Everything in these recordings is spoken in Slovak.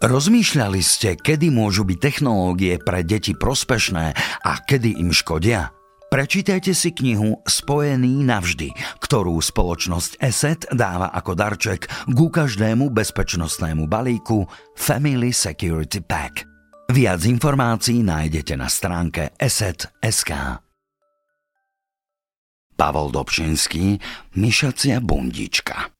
Rozmýšľali ste, kedy môžu byť technológie pre deti prospešné a kedy im škodia? Prečítajte si knihu Spojený navždy, ktorú spoločnosť ESET dáva ako darček ku každému bezpečnostnému balíku Family Security Pack. Viac informácií nájdete na stránke ESET.sk. Pavol Dobšinský, Myšacia bundička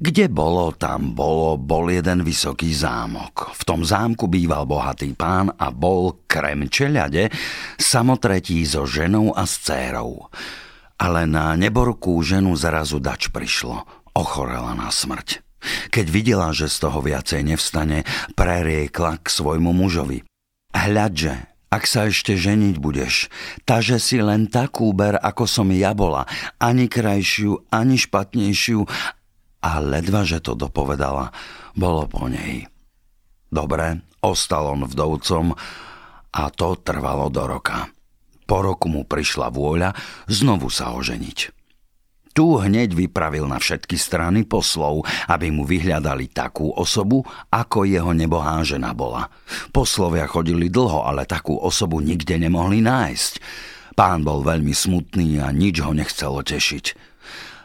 kde bolo, tam bolo, bol jeden vysoký zámok. V tom zámku býval bohatý pán a bol krem čeľade, samotretí so ženou a s cérou. Ale na neborkú ženu zrazu dač prišlo. Ochorela na smrť. Keď videla, že z toho viacej nevstane, preriekla k svojmu mužovi. Hľadže, ak sa ešte ženiť budeš, taže si len takú ber, ako som ja bola, ani krajšiu, ani špatnejšiu, a ledva, že to dopovedala, bolo po nej. Dobre, ostal on vdovcom a to trvalo do roka. Po roku mu prišla vôľa znovu sa oženiť. Tu hneď vypravil na všetky strany poslov, aby mu vyhľadali takú osobu, ako jeho nebohá žena bola. Poslovia chodili dlho, ale takú osobu nikde nemohli nájsť. Pán bol veľmi smutný a nič ho nechcelo tešiť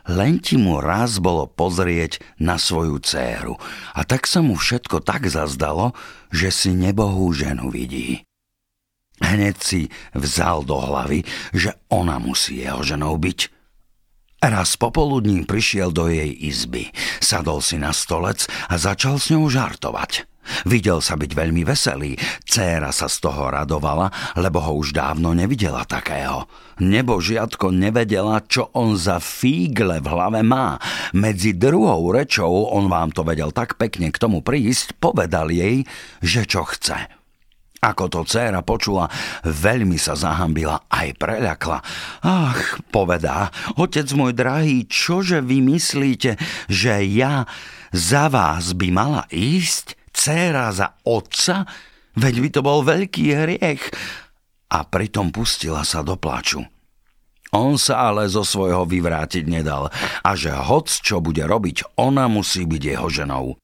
len ti mu raz bolo pozrieť na svoju dceru a tak sa mu všetko tak zazdalo, že si nebohú ženu vidí. Hneď si vzal do hlavy, že ona musí jeho ženou byť. Raz popoludní prišiel do jej izby, sadol si na stolec a začal s ňou žartovať. Videl sa byť veľmi veselý, céra sa z toho radovala, lebo ho už dávno nevidela takého. Nebo žiadko nevedela, čo on za fígle v hlave má. Medzi druhou rečou, on vám to vedel tak pekne k tomu prísť, povedal jej, že čo chce. Ako to dcéra počula, veľmi sa zahambila, aj preľakla. Ach, povedá, otec môj drahý, čože vy myslíte, že ja za vás by mala ísť? Dcéra za otca? Veď by to bol veľký hriech. A pritom pustila sa do plaču. On sa ale zo svojho vyvrátiť nedal a že hoc čo bude robiť, ona musí byť jeho ženou.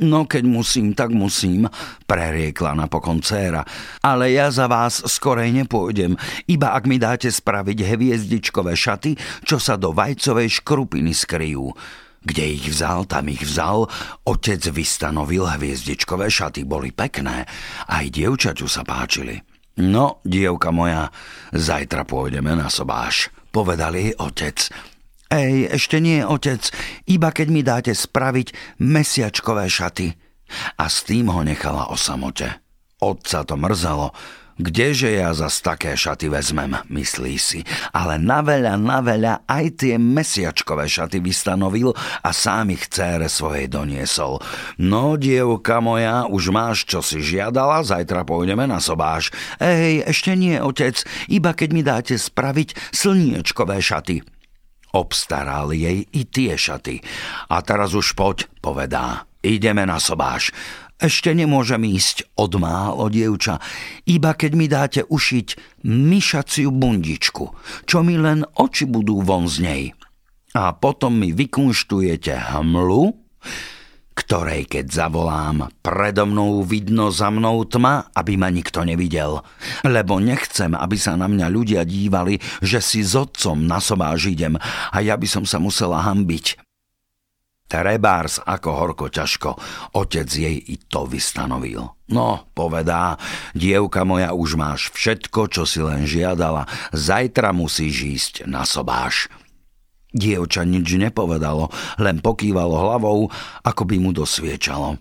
No keď musím, tak musím, preriekla napokon dcéra. Ale ja za vás skorej nepôjdem, iba ak mi dáte spraviť hviezdičkové šaty, čo sa do vajcovej škrupiny skryjú. Kde ich vzal, tam ich vzal. Otec vystanovil hviezdičkové šaty, boli pekné. Aj dievčaťu sa páčili. No, dievka moja, zajtra pôjdeme na sobáš, povedal jej otec. Ej, ešte nie, otec, iba keď mi dáte spraviť mesiačkové šaty. A s tým ho nechala o samote. Otca to mrzalo, Kdeže ja zas také šaty vezmem, myslí si, ale na veľa, na veľa aj tie mesiačkové šaty vystanovil a sám ich cére svojej doniesol. No, dievka moja, už máš, čo si žiadala, zajtra pôjdeme na sobáš. Ej, ešte nie, otec, iba keď mi dáte spraviť slniečkové šaty. Obstaral jej i tie šaty. A teraz už poď, povedá. Ideme na sobáš. Ešte nemôžem ísť, odmálo dievča, iba keď mi dáte ušiť myšaciu bundičku, čo mi len oči budú von z nej. A potom mi vykunštujete hmlu, ktorej keď zavolám, predo mnou vidno za mnou tma, aby ma nikto nevidel. Lebo nechcem, aby sa na mňa ľudia dívali, že si s otcom na sobáž idem a ja by som sa musela hambiť. Trebárs ako horko ťažko, otec jej i to vystanovil. No, povedá, dievka moja, už máš všetko, čo si len žiadala, zajtra musíš ísť na sobáš. Dievča nič nepovedalo, len pokývalo hlavou, ako by mu dosviečalo.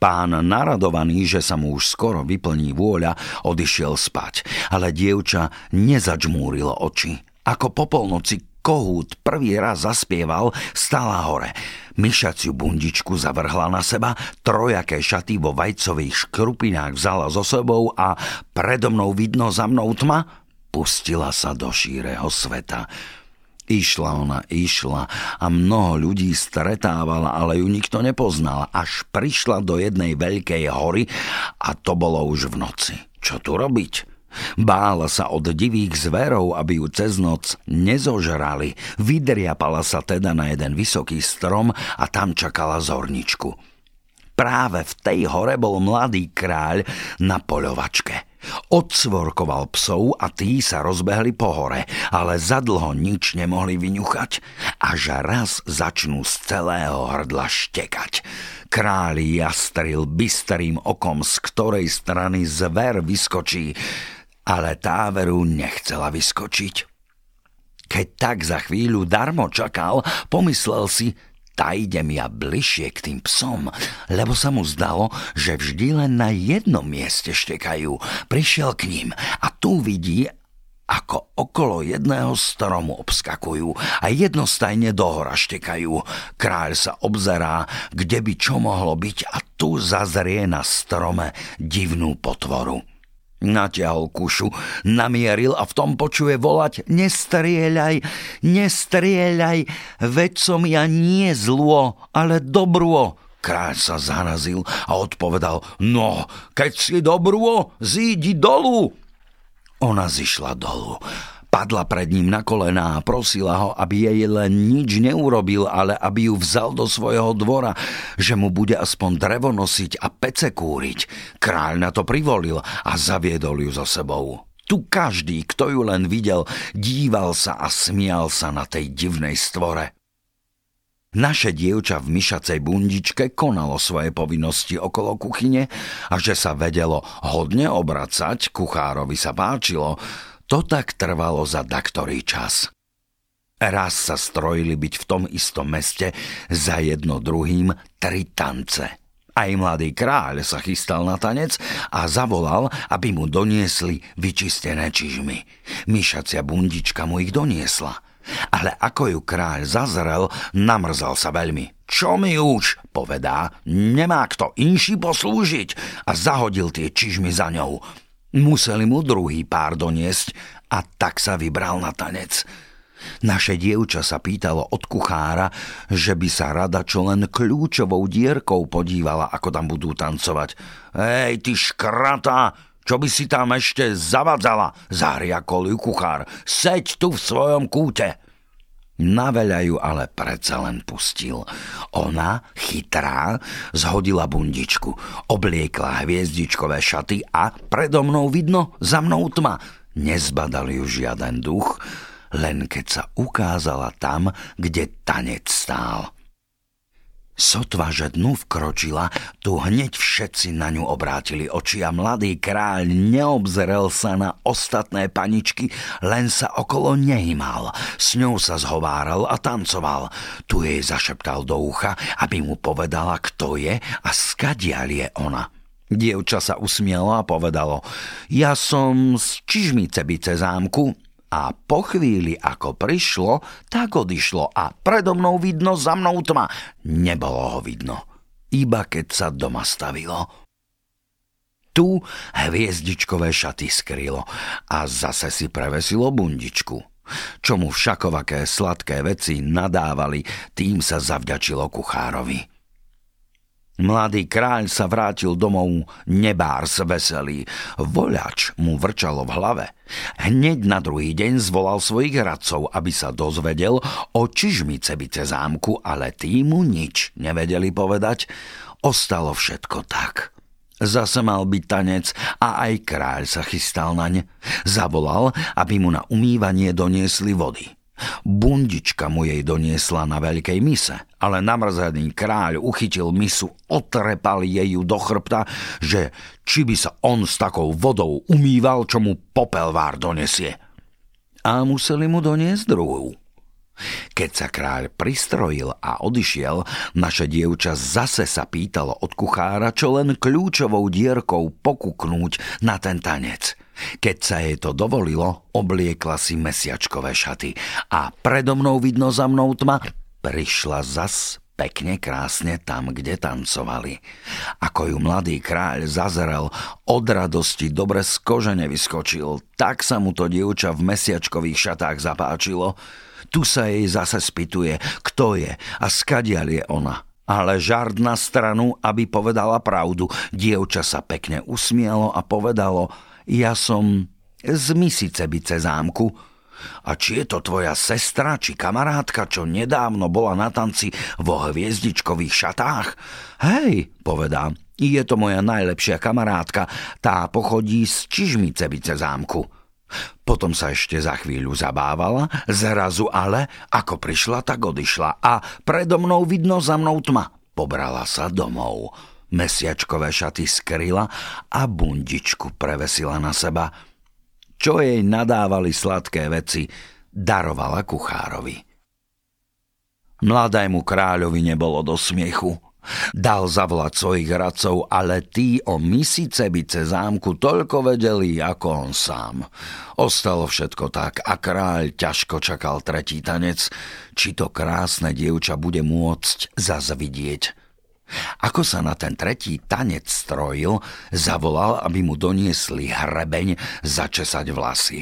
Pán naradovaný, že sa mu už skoro vyplní vôľa, odišiel spať, ale dievča nezačmúrilo oči. Ako po polnoci kohút prvý raz zaspieval, stala hore. Myšaciu bundičku zavrhla na seba, trojaké šaty vo vajcových škrupinách vzala so sebou a predo mnou vidno za mnou tma, pustila sa do šíreho sveta. Išla ona, išla a mnoho ľudí stretávala, ale ju nikto nepoznal, až prišla do jednej veľkej hory a to bolo už v noci. Čo tu robiť? Bála sa od divých zverov, aby ju cez noc nezožrali. Vydriapala sa teda na jeden vysoký strom a tam čakala zorničku. Práve v tej hore bol mladý kráľ na poľovačke. Odsvorkoval psov a tí sa rozbehli po hore, ale zadlho nič nemohli vyňuchať, až raz začnú z celého hrdla štekať. Kráľ jastril bystrým okom, z ktorej strany zver vyskočí, ale táveru nechcela vyskočiť. Keď tak za chvíľu darmo čakal, pomyslel si, tá idem ja bližšie k tým psom, lebo sa mu zdalo, že vždy len na jednom mieste štekajú. Prišiel k ním a tu vidí, ako okolo jedného stromu obskakujú a jednostajne dohora štekajú. Kráľ sa obzerá, kde by čo mohlo byť a tu zazrie na strome divnú potvoru. Natiahol kušu, namieril a v tom počuje volať Nestrieľaj, nestrieľaj, veď som ja nie zlo, ale dobro. Kráľ sa zarazil a odpovedal, no, keď si dobro, zídi dolu. Ona zišla dolu Padla pred ním na kolená a prosila ho, aby jej len nič neurobil, ale aby ju vzal do svojho dvora, že mu bude aspoň drevo nosiť a pece kúriť. Kráľ na to privolil a zaviedol ju za sebou. Tu každý, kto ju len videl, díval sa a smial sa na tej divnej stvore. Naše dievča v myšacej bundičke konalo svoje povinnosti okolo kuchyne a že sa vedelo hodne obracať, kuchárovi sa páčilo, to tak trvalo za daktorý čas. Raz sa strojili byť v tom istom meste za jedno druhým tri tance. Aj mladý kráľ sa chystal na tanec a zavolal, aby mu doniesli vyčistené čižmy. Myšacia bundička mu ich doniesla. Ale ako ju kráľ zazrel, namrzal sa veľmi. Čo mi už, povedá, nemá kto inší poslúžiť a zahodil tie čižmy za ňou. Museli mu druhý pár doniesť a tak sa vybral na tanec. Naše dievča sa pýtalo od kuchára, že by sa rada čo len kľúčovou dierkou podívala, ako tam budú tancovať. Ej, ty škrata, čo by si tam ešte zavadzala? Zahriakol ju kuchár. Seď tu v svojom kúte. Na veľa ju ale predsa len pustil. Ona, chytrá, zhodila bundičku, obliekla hviezdičkové šaty a predo mnou vidno, za mnou tma. Nezbadal ju žiaden duch, len keď sa ukázala tam, kde tanec stál. Sotva, že dnu vkročila, tu hneď všetci na ňu obrátili oči a mladý kráľ neobzrel sa na ostatné paničky, len sa okolo nej mal. S ňou sa zhováral a tancoval. Tu jej zašeptal do ucha, aby mu povedala, kto je a skadiaľ je ona. Dievča sa usmielo a povedalo, ja som z Čižmice bice zámku, a po chvíli, ako prišlo, tak odišlo a predo mnou vidno, za mnou tma. Nebolo ho vidno, iba keď sa doma stavilo. Tu hviezdičkové šaty skrylo a zase si prevesilo bundičku. Čomu všakovaké sladké veci nadávali, tým sa zavďačilo kuchárovi. Mladý kráľ sa vrátil domov nebárs veselý. Voľač mu vrčalo v hlave. Hneď na druhý deň zvolal svojich radcov, aby sa dozvedel o čižmice bice zámku, ale tí mu nič nevedeli povedať. Ostalo všetko tak. Zase mal byť tanec a aj kráľ sa chystal naň. Zavolal, aby mu na umývanie doniesli vody. Bundička mu jej doniesla na veľkej mise, ale namrzený kráľ uchytil misu, otrepal jej ju do chrbta, že či by sa on s takou vodou umýval, čo mu popelvár donesie. A museli mu doniesť druhú. Keď sa kráľ pristrojil a odišiel, naše dievča zase sa pýtalo od kuchára, čo len kľúčovou dierkou pokuknúť na ten tanec. Keď sa jej to dovolilo, obliekla si mesiačkové šaty a predo mnou vidno za mnou tma, prišla zas pekne krásne tam, kde tancovali. Ako ju mladý kráľ zazrel, od radosti dobre z kože nevyskočil, tak sa mu to dievča v mesiačkových šatách zapáčilo. Tu sa jej zase spituje, kto je a skadiaľ je ona ale žart na stranu, aby povedala pravdu. Dievča sa pekne usmielo a povedalo, ja som z Misicebice zámku. A či je to tvoja sestra či kamarátka, čo nedávno bola na tanci vo hviezdičkových šatách? Hej, povedá, je to moja najlepšia kamarátka, tá pochodí z Čižmicevice zámku. Potom sa ešte za chvíľu zabávala, zrazu ale, ako prišla, tak odišla a predo mnou vidno za mnou tma. Pobrala sa domov. Mesiačkové šaty skryla a bundičku prevesila na seba. Čo jej nadávali sladké veci, darovala kuchárovi. Mladému kráľovi nebolo do smiechu. Dal zavolať svojich radcov, ale tí o misicebice zámku toľko vedeli, ako on sám. Ostalo všetko tak a kráľ ťažko čakal tretí tanec, či to krásne dievča bude môcť zas vidieť. Ako sa na ten tretí tanec strojil, zavolal, aby mu doniesli hrebeň začesať vlasy.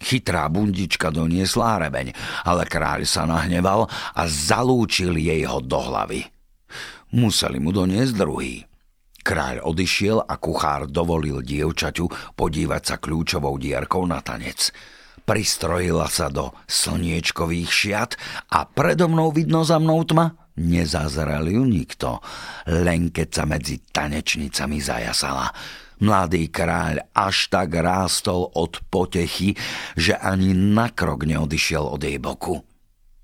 Chytrá bundička doniesla hrebeň, ale kráľ sa nahneval a zalúčil jej ho do hlavy. Museli mu doniesť druhý. Kráľ odišiel a kuchár dovolil dievčaťu podívať sa kľúčovou dierkou na tanec. Pristrojila sa do slniečkových šiat a predo mnou vidno za mnou tma. Nezazrel ju nikto, len keď sa medzi tanečnicami zajasala. Mladý kráľ až tak rástol od potechy, že ani na krok neodišiel od jej boku.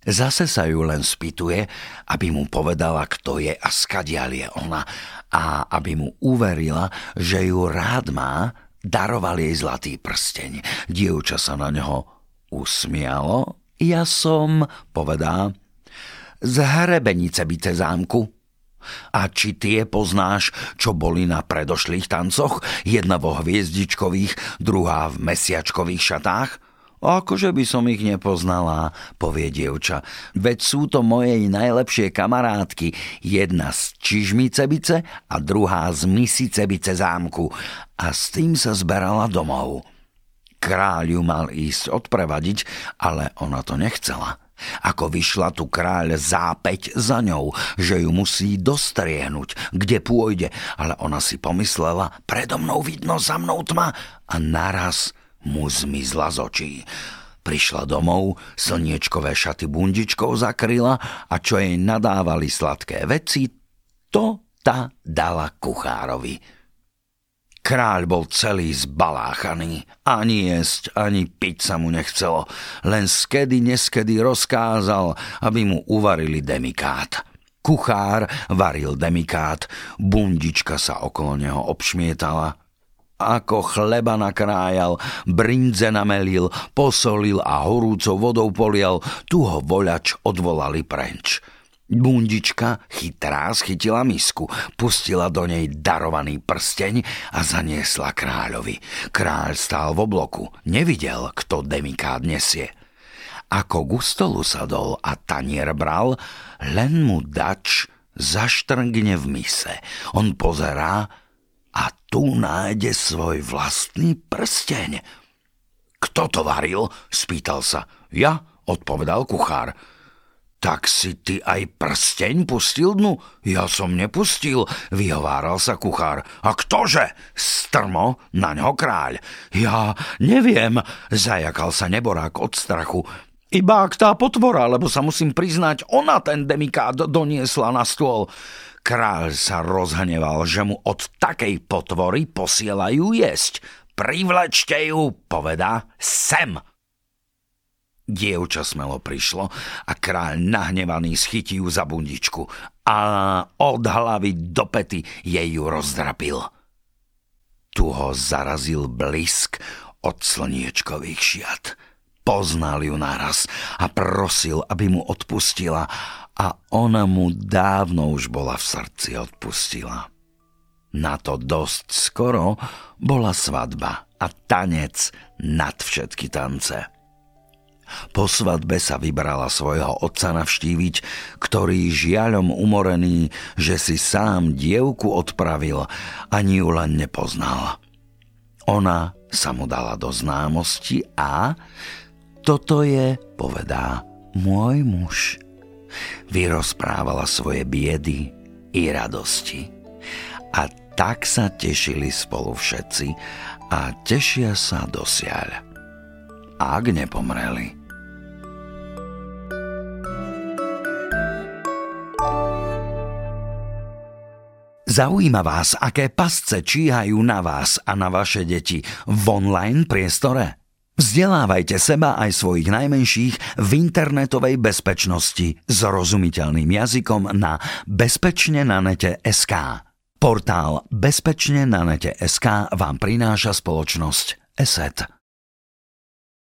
Zase sa ju len spýtuje, aby mu povedala, kto je a skadial je ona a aby mu uverila, že ju rád má, daroval jej zlatý prsteň. Dievča sa na neho usmialo. Ja som, povedá, z hrebenice byte zámku. A či tie poznáš, čo boli na predošlých tancoch? Jedna vo hviezdičkových, druhá v mesiačkových šatách? Akože by som ich nepoznala, povie dievča. Veď sú to mojej najlepšie kamarátky, jedna z Čižmicebice a druhá z Misicebice zámku. A s tým sa zberala domov. Kráľ ju mal ísť odprevadiť, ale ona to nechcela. Ako vyšla tu kráľ zápeť za ňou, že ju musí dostriehnúť, kde pôjde, ale ona si pomyslela, predo mnou vidno, za mnou tma a naraz mu zmizla z očí. Prišla domov, slniečkové šaty bundičkou zakryla a čo jej nadávali sladké veci, to ta dala kuchárovi. Kráľ bol celý zbaláchaný. Ani jesť, ani piť sa mu nechcelo. Len skedy neskedy rozkázal, aby mu uvarili demikát. Kuchár varil demikát, bundička sa okolo neho obšmietala – ako chleba nakrájal, brinze namelil, posolil a horúcou vodou polial, tu ho voľač odvolali prenč. Bundička chytrá schytila misku, pustila do nej darovaný prsteň a zaniesla kráľovi. Kráľ stál v obloku, nevidel, kto demikát nesie. Ako gustolu sadol a tanier bral, len mu dač zaštrngne v mise. On pozerá, a tu nájde svoj vlastný prsteň. Kto to varil? spýtal sa. Ja, odpovedal kuchár. Tak si ty aj prsteň pustil dnu? Ja som nepustil, vyhováral sa kuchár. A ktože? Strmo na ňo kráľ. Ja neviem, zajakal sa neborák od strachu. Iba ak tá potvora, lebo sa musím priznať, ona ten demikát doniesla na stôl. Kráľ sa rozhneval, že mu od takej potvory posielajú jesť. Privlečte ju, povedá, sem. Dievča smelo prišlo a kráľ nahnevaný schytí ju za bundičku a od hlavy do pety jej ju rozdrapil. Tu ho zarazil blisk od slniečkových šiat. Poznal ju naraz a prosil, aby mu odpustila a ona mu dávno už bola v srdci odpustila. Na to dosť skoro bola svadba a tanec nad všetky tance. Po svadbe sa vybrala svojho otca navštíviť, ktorý žiaľom umorený, že si sám dievku odpravil, ani ju len nepoznal. Ona sa mu dala do známosti a toto je, povedá, môj muž vyrozprávala svoje biedy i radosti. A tak sa tešili spolu všetci a tešia sa dosiaľ. ak nepomreli. Zaujíma vás, aké pasce číhajú na vás a na vaše deti v online priestore? Vzdelávajte seba aj svojich najmenších v internetovej bezpečnosti s rozumiteľným jazykom na bezpečne na nete SK. Portál Bezpečne na nete SK vám prináša spoločnosť ESET.